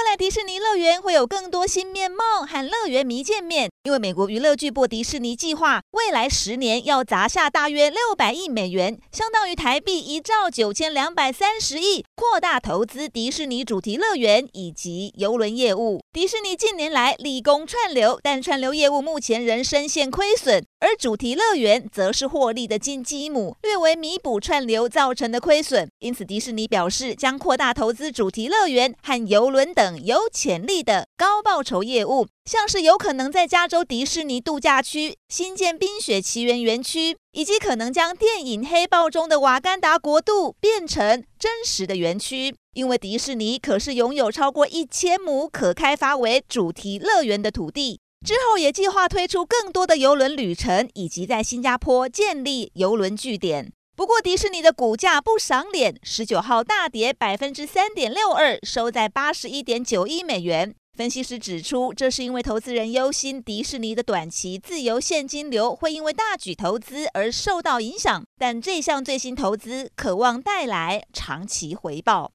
未来迪士尼乐园会有更多新面貌和乐园迷见面，因为美国娱乐巨擘迪士尼计划未来十年要砸下大约六百亿美元，相当于台币一兆九千两百三十亿，扩大投资迪士尼主题乐园以及邮轮业务。迪士尼近年来立功串流，但串流业务目前仍深陷亏损，而主题乐园则是获利的金鸡母，略为弥补串流造成的亏损。因此，迪士尼表示将扩大投资主题乐园和邮轮等。有潜力的高报酬业务，像是有可能在加州迪士尼度假区新建冰雪奇缘园区，以及可能将电影《黑豹》中的瓦干达国度变成真实的园区。因为迪士尼可是拥有超过一千亩可开发为主题乐园的土地，之后也计划推出更多的邮轮旅程，以及在新加坡建立邮轮据点。不过，迪士尼的股价不赏脸，十九号大跌百分之三点六二，收在八十一点九一美元。分析师指出，这是因为投资人忧心迪士尼的短期自由现金流会因为大举投资而受到影响，但这项最新投资渴望带来长期回报。